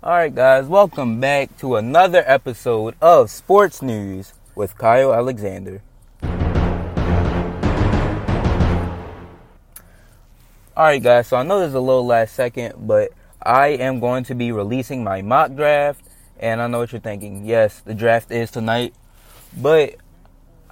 All right, guys, welcome back to another episode of Sports News with Kyle Alexander. All right, guys, so I know there's a little last second, but I am going to be releasing my mock draft, and I know what you're thinking. Yes, the draft is tonight, but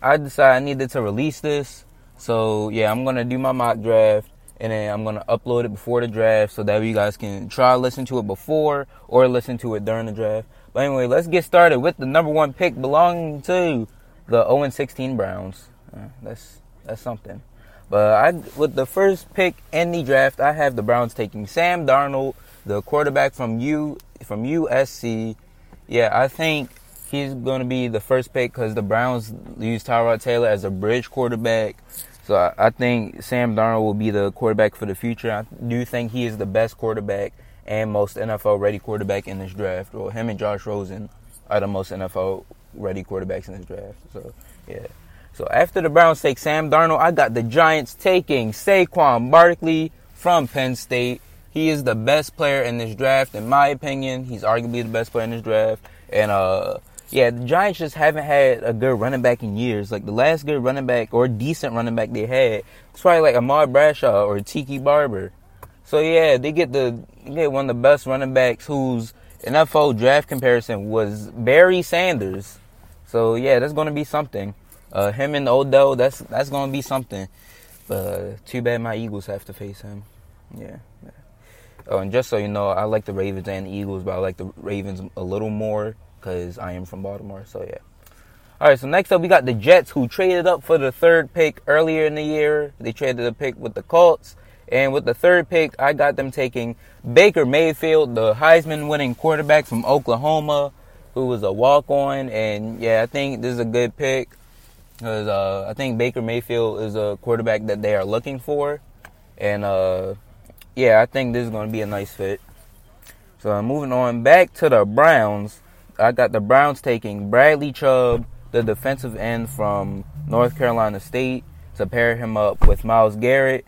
I decided I needed to release this, so yeah, I'm going to do my mock draft and then I'm gonna upload it before the draft so that you guys can try listen to it before or listen to it during the draft. But anyway, let's get started with the number one pick belonging to the 0 16 Browns. Uh, that's that's something. But I, with the first pick in the draft, I have the Browns taking Sam Darnold, the quarterback from U from USC. Yeah, I think he's going to be the first pick because the Browns use Tyrod Taylor as a bridge quarterback. So I, think Sam Darnold will be the quarterback for the future. I do think he is the best quarterback and most NFL ready quarterback in this draft. Well, him and Josh Rosen are the most NFL ready quarterbacks in this draft. So yeah. So after the Browns take Sam Darnold, I got the Giants taking Saquon Barkley from Penn State. He is the best player in this draft, in my opinion. He's arguably the best player in this draft. And uh yeah, the Giants just haven't had a good running back in years. Like the last good running back or decent running back they had was probably like Ahmad Bradshaw or Tiki Barber. So yeah, they get the they get one of the best running backs whose NFL draft comparison was Barry Sanders. So yeah, that's gonna be something. Uh, him and Odell, that's that's gonna be something. But uh, too bad my Eagles have to face him. Yeah. yeah. Oh, and just so you know, I like the Ravens and the Eagles, but I like the Ravens a little more because I am from Baltimore. So yeah. All right. So next up, we got the Jets who traded up for the third pick earlier in the year. They traded the pick with the Colts, and with the third pick, I got them taking Baker Mayfield, the Heisman-winning quarterback from Oklahoma, who was a walk-on. And yeah, I think this is a good pick because uh, I think Baker Mayfield is a quarterback that they are looking for, and uh, yeah, I think this is going to be a nice fit. So moving on back to the Browns. I got the Browns taking Bradley Chubb, the defensive end from North Carolina State, to pair him up with Myles Garrett,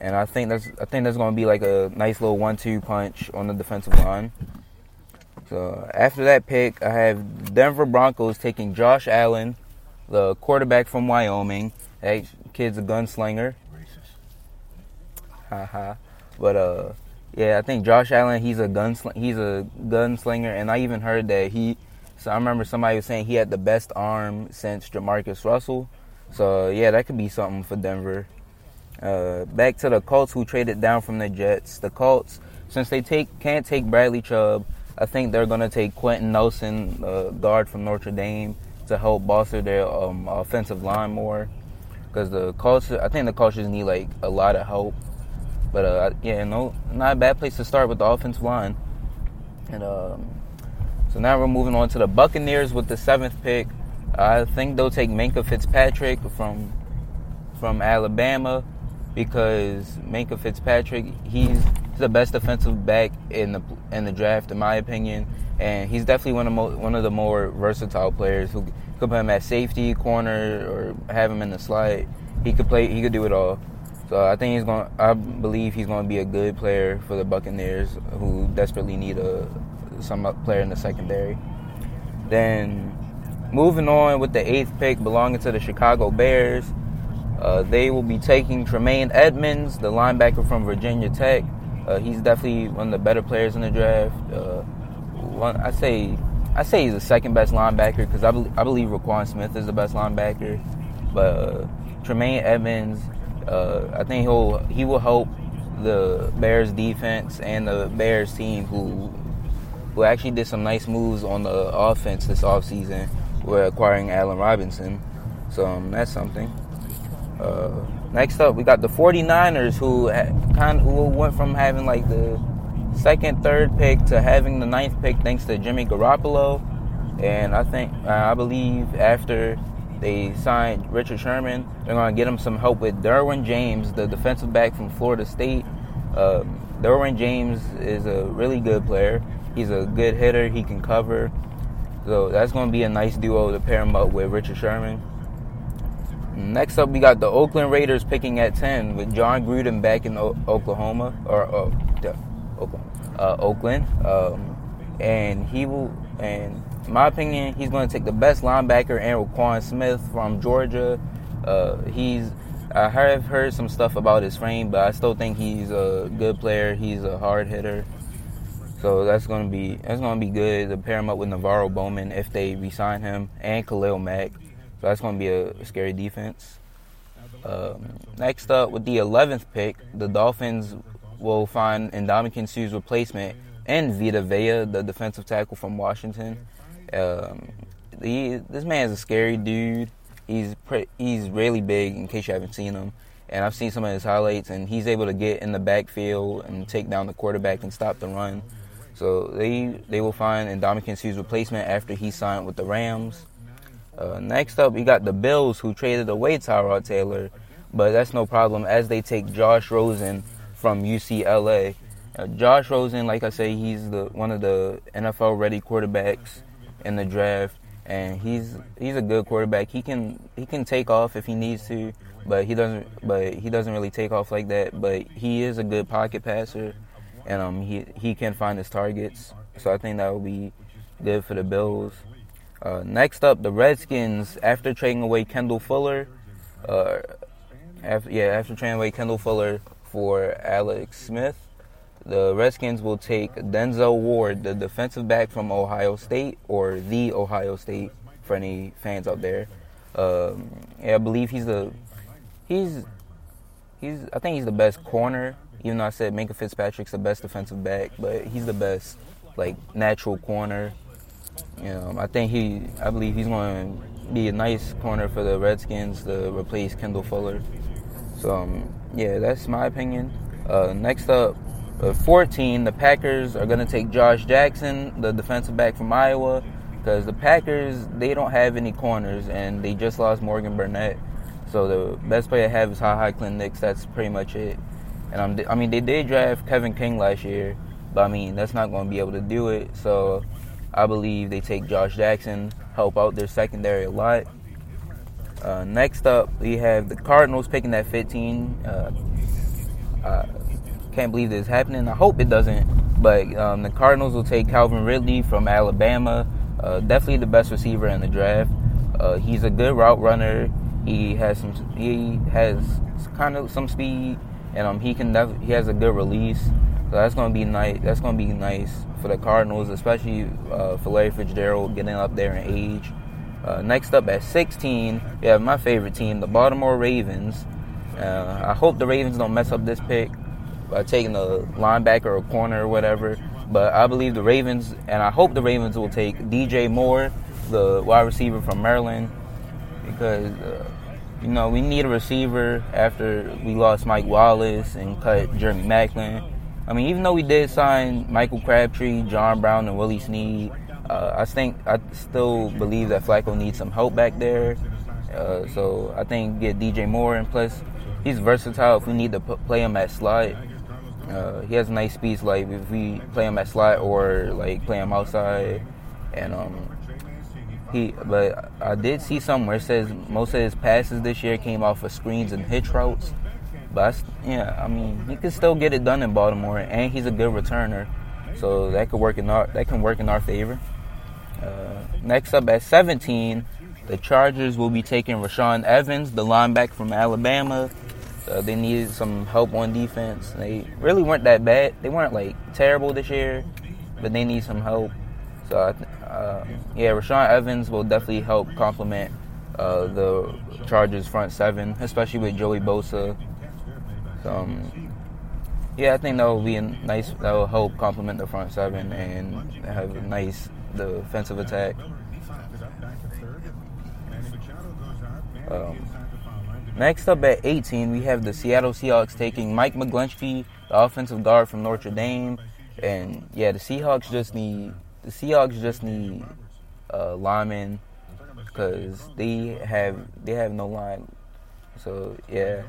and I think that's I think that's going to be like a nice little one-two punch on the defensive line. So after that pick, I have Denver Broncos taking Josh Allen, the quarterback from Wyoming. That kid's a gunslinger. Racist. Haha. but uh, yeah, I think Josh Allen, he's a gunsl- he's a gunslinger, and I even heard that he. So I remember somebody was saying he had the best arm since Jamarcus Russell. So yeah, that could be something for Denver. Uh, back to the Colts who traded down from the Jets. The Colts, since they take can't take Bradley Chubb, I think they're gonna take Quenton Nelson, uh, guard from Notre Dame, to help bolster their um, offensive line more. Because the Colts, I think the Colts just need like a lot of help but uh, yeah, no, not a bad place to start with the offensive line. And um, so now we're moving on to the Buccaneers with the seventh pick. I think they'll take Minkah Fitzpatrick from from Alabama because Minkah Fitzpatrick he's the best defensive back in the in the draft in my opinion, and he's definitely one of mo- one of the more versatile players who could put him at safety, corner, or have him in the slide. He could play. He could do it all. I think he's going. I believe he's going to be a good player for the Buccaneers, who desperately need a some player in the secondary. Then moving on with the eighth pick, belonging to the Chicago Bears, uh, they will be taking Tremaine Edmunds, the linebacker from Virginia Tech. Uh, he's definitely one of the better players in the draft. Uh, one, I say, I say he's the second best linebacker because I, be, I believe Roquan Smith is the best linebacker, but uh, Tremaine Edmunds uh, I think he'll he will help the Bears defense and the Bears team who who actually did some nice moves on the offense this offseason with acquiring Allen Robinson. So um, that's something. Uh, next up, we got the 49ers who kind who went from having like the second, third pick to having the ninth pick thanks to Jimmy Garoppolo. And I think, I believe after they signed Richard Sherman. They're going to get him some help with Derwin James, the defensive back from Florida State. Um, Derwin James is a really good player. He's a good hitter. He can cover. So that's going to be a nice duo to pair him up with Richard Sherman. Next up, we got the Oakland Raiders picking at 10 with Jon Gruden back in o- Oklahoma or uh, Oakland. Uh, Oakland. Um, and he will. And in my opinion, he's going to take the best linebacker and Roquan Smith from Georgia. Uh, he's I have heard some stuff about his frame, but I still think he's a good player. He's a hard hitter. So that's gonna be that's gonna be good to pair him up with NaVorro Bowman if they resign him and Khalil Mack. So that's gonna be a scary defense. Um, next up, with the 11th pick, the Dolphins will find Ndamukong Suh's replacement and Vita Vea, the defensive tackle from Washington. Um, he, this man is a scary dude. He's pre- he's really big. In case you haven't seen him, and I've seen some of his highlights, and he's able to get in the backfield and take down the quarterback and stop the run. So they they will find Ndamukong Suh's replacement after he signed with the Rams. Uh, next up, we got the Bills who traded away Tyrod Taylor, but that's no problem as they take Josh Rosen from UCLA. Uh, Josh Rosen, like I say, he's the one of the NFL ready quarterbacks in the draft, and he's he's a good quarterback. He can he can take off if he needs to, but he doesn't. But he doesn't really take off like that. But he is a good pocket passer, and um he he can find his targets. So I think that will be good for the Bills. Uh, next up, the Redskins, after trading away Kendall Fuller, uh, after, yeah, after trading away Kendall Fuller for Alex Smith, the Redskins will take Denzel Ward, the defensive back from Ohio State, or the Ohio State, for any fans out there. Um, yeah, I believe he's the he's he's I think he's the best corner. Even though I said Minkah Fitzpatrick's the best defensive back, but he's the best like natural corner you know, I think he, I believe he's going to be a nice corner for the Redskins to replace Kendall Fuller. So, um, yeah, that's my opinion. Uh, next up, uh, 14, the Packers are going to take Josh Jackson, the defensive back from Iowa, because the Packers, they don't have any corners, and they just lost Morgan Burnett. So the best player I have is Ha Ha Clinton-Dix. That's pretty much it. And I'm, I mean, they did draft Kevin King last year, but I mean, that's not going to be able to do it. So I believe they take Josh Jackson, help out their secondary a lot. Uh, next up, we have the Cardinals picking that 15. Uh, I can't believe this is happening. I hope it doesn't. But um, the Cardinals will take Calvin Ridley from Alabama. Uh, definitely the best receiver in the draft. Uh, he's a good route runner. He has some. He has kind of some speed, and um, he can. Def- he has a good release. So that's gonna be nice. That's gonna be nice for the Cardinals, especially uh, for Larry Fitzgerald getting up there in age. Uh, next up at 16, we have my favorite team, the Baltimore Ravens. Uh, I hope the Ravens don't mess up this pick by taking a linebacker or a corner or whatever. But I believe the Ravens, and I hope the Ravens will take DJ Moore, the wide receiver from Maryland, because uh, you know we need a receiver after we lost Mike Wallace and cut Jeremy Maclin. I mean, even though we did sign Michael Crabtree, John Brown, and Willie Snead, uh, I think I still believe that Flacco needs some help back there. Uh, so I think get DJ Moore, and plus he's versatile. If we need to p- play him at slot, uh, he has nice speeds. Like if we play him at slot or like play him outside, and um, he. But I did see somewhere it says most of his passes this year came off of screens and hitch routes. But I, yeah, I mean, he can still get it done in Baltimore, and he's a good returner, so that could work in our that can work in our favor. Uh, next up at 17, the Chargers will be taking Rashaan Evans, the linebacker from Alabama. Uh, they needed some help on defense. They really weren't that bad. They weren't like terrible this year, but they need some help. So uh, yeah, Rashaan Evans will definitely help complement uh, the Chargers front seven, especially with Joey Bosa um, yeah, I think that will be a nice. That will help complement the front seven and have a nice defensive attack. Um, next up at 18, we have the Seattle Seahawks taking Mike McGlinchey, the offensive guard from Notre Dame, and yeah, the Seahawks just need the Seahawks just need uh, linemen because they have they have no line. So yeah,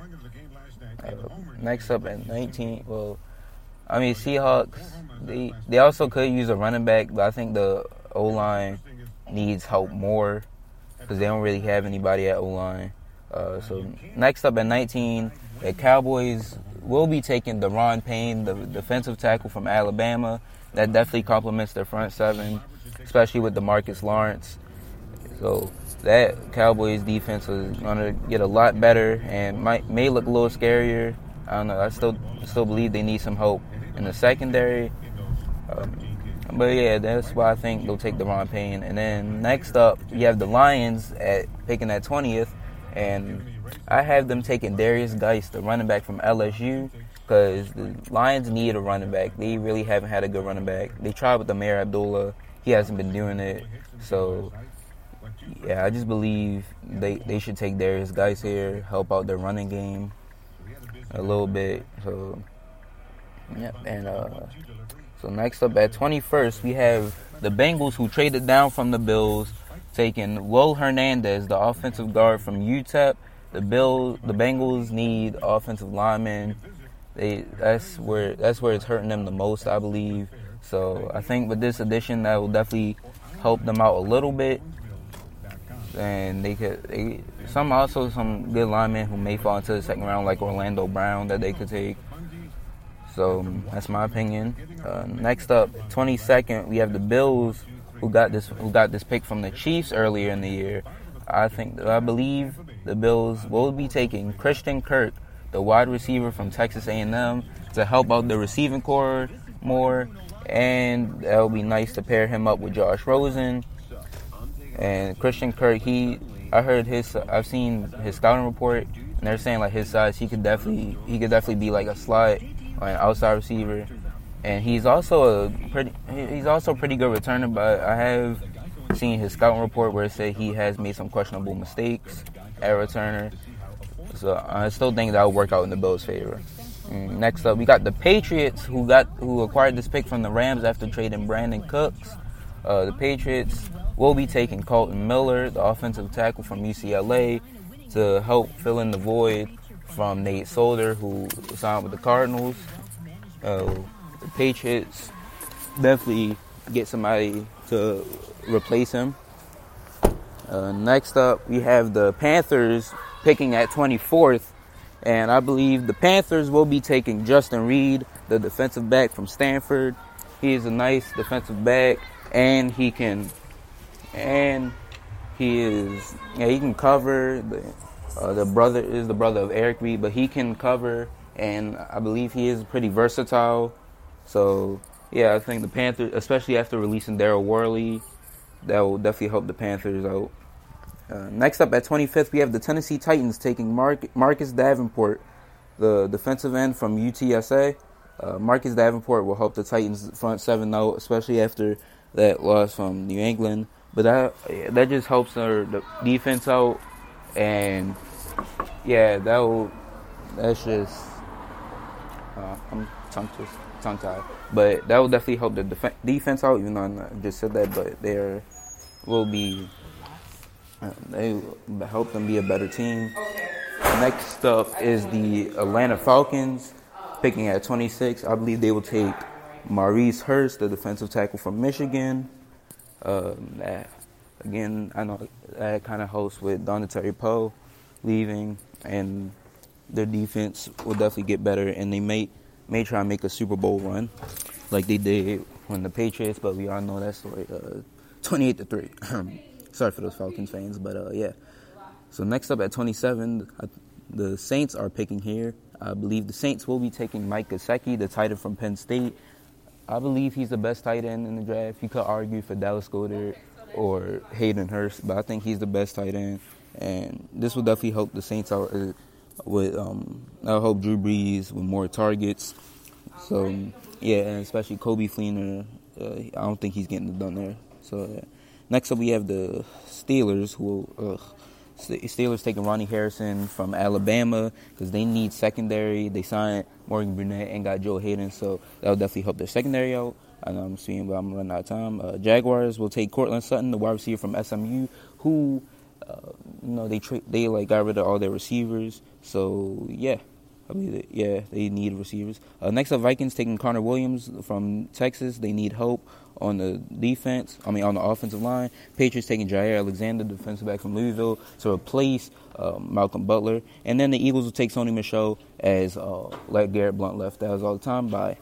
uh, next up at 19, well, I mean Seahawks. They they also could use a running back, but I think the O line needs help more because they don't really have anybody at O line. Uh, so next up at 19, the Cowboys will be taking Daron Payne, the defensive tackle from Alabama. That definitely complements their front seven, especially with Demarcus Lawrence. So that Cowboys defense is going to get a lot better and might may look a little scarier. I don't know. I still still believe they need some help in the secondary. Um, but yeah, that's why I think they'll take Daron Payne. And then next up, you have the Lions at picking at 20th, and I have them taking Derrius Guice, the running back from LSU, because the Lions need a running back. They really haven't had a good running back. They tried with Ameer Abdullah, he hasn't been doing it. So yeah, I just believe they they should take Derrius Guice here, help out their running game a little bit. So yeah, and uh, so next up at 21st, we have the Bengals who traded down from the Bills, taking Will Hernandez, the offensive guard from UTEP. The Bill, the Bengals need offensive linemen. They that's where that's where it's hurting them the most, I believe. So I think with this addition, that will definitely help them out a little bit. And they could they, some also some good linemen who may fall into the second round, like Orlando Brown, that they could take. So that's my opinion. Uh, next up, 22nd, we have the Bills, who got this who got this pick from the Chiefs earlier in the year. I think I believe the Bills will be taking Christian Kirk, the wide receiver from Texas A&M, to help out the receiving corps more, and that would be nice to pair him up with Josh Rosen. And Christian Kirk, he I heard his I've seen his scouting report, and they're saying like his size, he could definitely he could definitely be like a slot or an outside receiver, and he's also a pretty he's also pretty good returner. But I have seen his scouting report where it said he has made some questionable mistakes at returner. So I still think that will work out in the Bills' favor. And mm, next up, we got the Patriots who got who acquired this pick from the Rams after trading Brandin Cooks. Uh, the Patriots will be taking Kolton Miller, the offensive tackle from UCLA, to help fill in the void from Nate Solder, who signed with the Cardinals. Uh, Patriots definitely get somebody to replace him. Uh, next up, we have the Panthers picking at 24th, and I believe the Panthers will be taking Justin Reid, the defensive back from Stanford. He is a nice defensive back, and he can, and he is, yeah, he can cover. The, uh, the brother is the brother of Eric Reid, but he can cover, and I believe he is pretty versatile. So yeah, I think the Panthers, especially after releasing Daryl Worley, that will definitely help the Panthers out. Uh, next up at 25th, we have the Tennessee Titans taking Mark, Marcus Davenport, the defensive end from UTSA. Uh, Marcus Davenport will help the Titans front seven out, especially after that loss from New England. But that that just helps their defense out, and yeah, that will. That's just. Uh, I'm tongue tongue tied, but that will definitely help the def- defense out. Even though I just said that, but there will be. Uh, they help them be a better team. Next up is the Atlanta Falcons, picking at 26. I believe they will take Maurice Hurst, the defensive tackle from Michigan. Um, that, again, I know that kind of hosts with Dontari Poe leaving, and their defense will definitely get better, and they may may try and make a Super Bowl run like they did when the Patriots, but we all know that story. Uh, 28 to three. Sorry for those Falcons fans, but uh, yeah. So next up at 27, the Saints are picking here. I believe the Saints will be taking Mike Gesicki, the tight end from Penn State. I believe he's the best tight end in the draft. You could argue for Dallas Goedert or Hayden Hurst, but I think he's the best tight end. And this will definitely help the Saints out uh, with, um, I hope Drew Brees with more targets. So, yeah, and especially Coby Fleener. Uh, I don't think he's getting it done there. So, uh, next up we have the Steelers, who uh, Steelers taking Ronnie Harrison from Alabama because they need secondary. They signed Morgan Burnett and got Joe Haden, so that'll definitely help their secondary out. I'm seeing, but I'm running out of time. Uh, Jaguars will take Courtland Sutton, the wide receiver from SMU, who, you know, they tra- they like got rid of all their receivers. So yeah, I that, yeah, they need receivers. Uh, next up, Vikings taking Connor Williams from Texas. They need hope on the defense. I mean, on the offensive line. Patriots taking Jaire Alexander, defensive back from Louisville, to replace uh, Malcolm Butler. And then the Eagles will take Sony Michel as uh, like Garrett Blount left. That was all the time. Bye.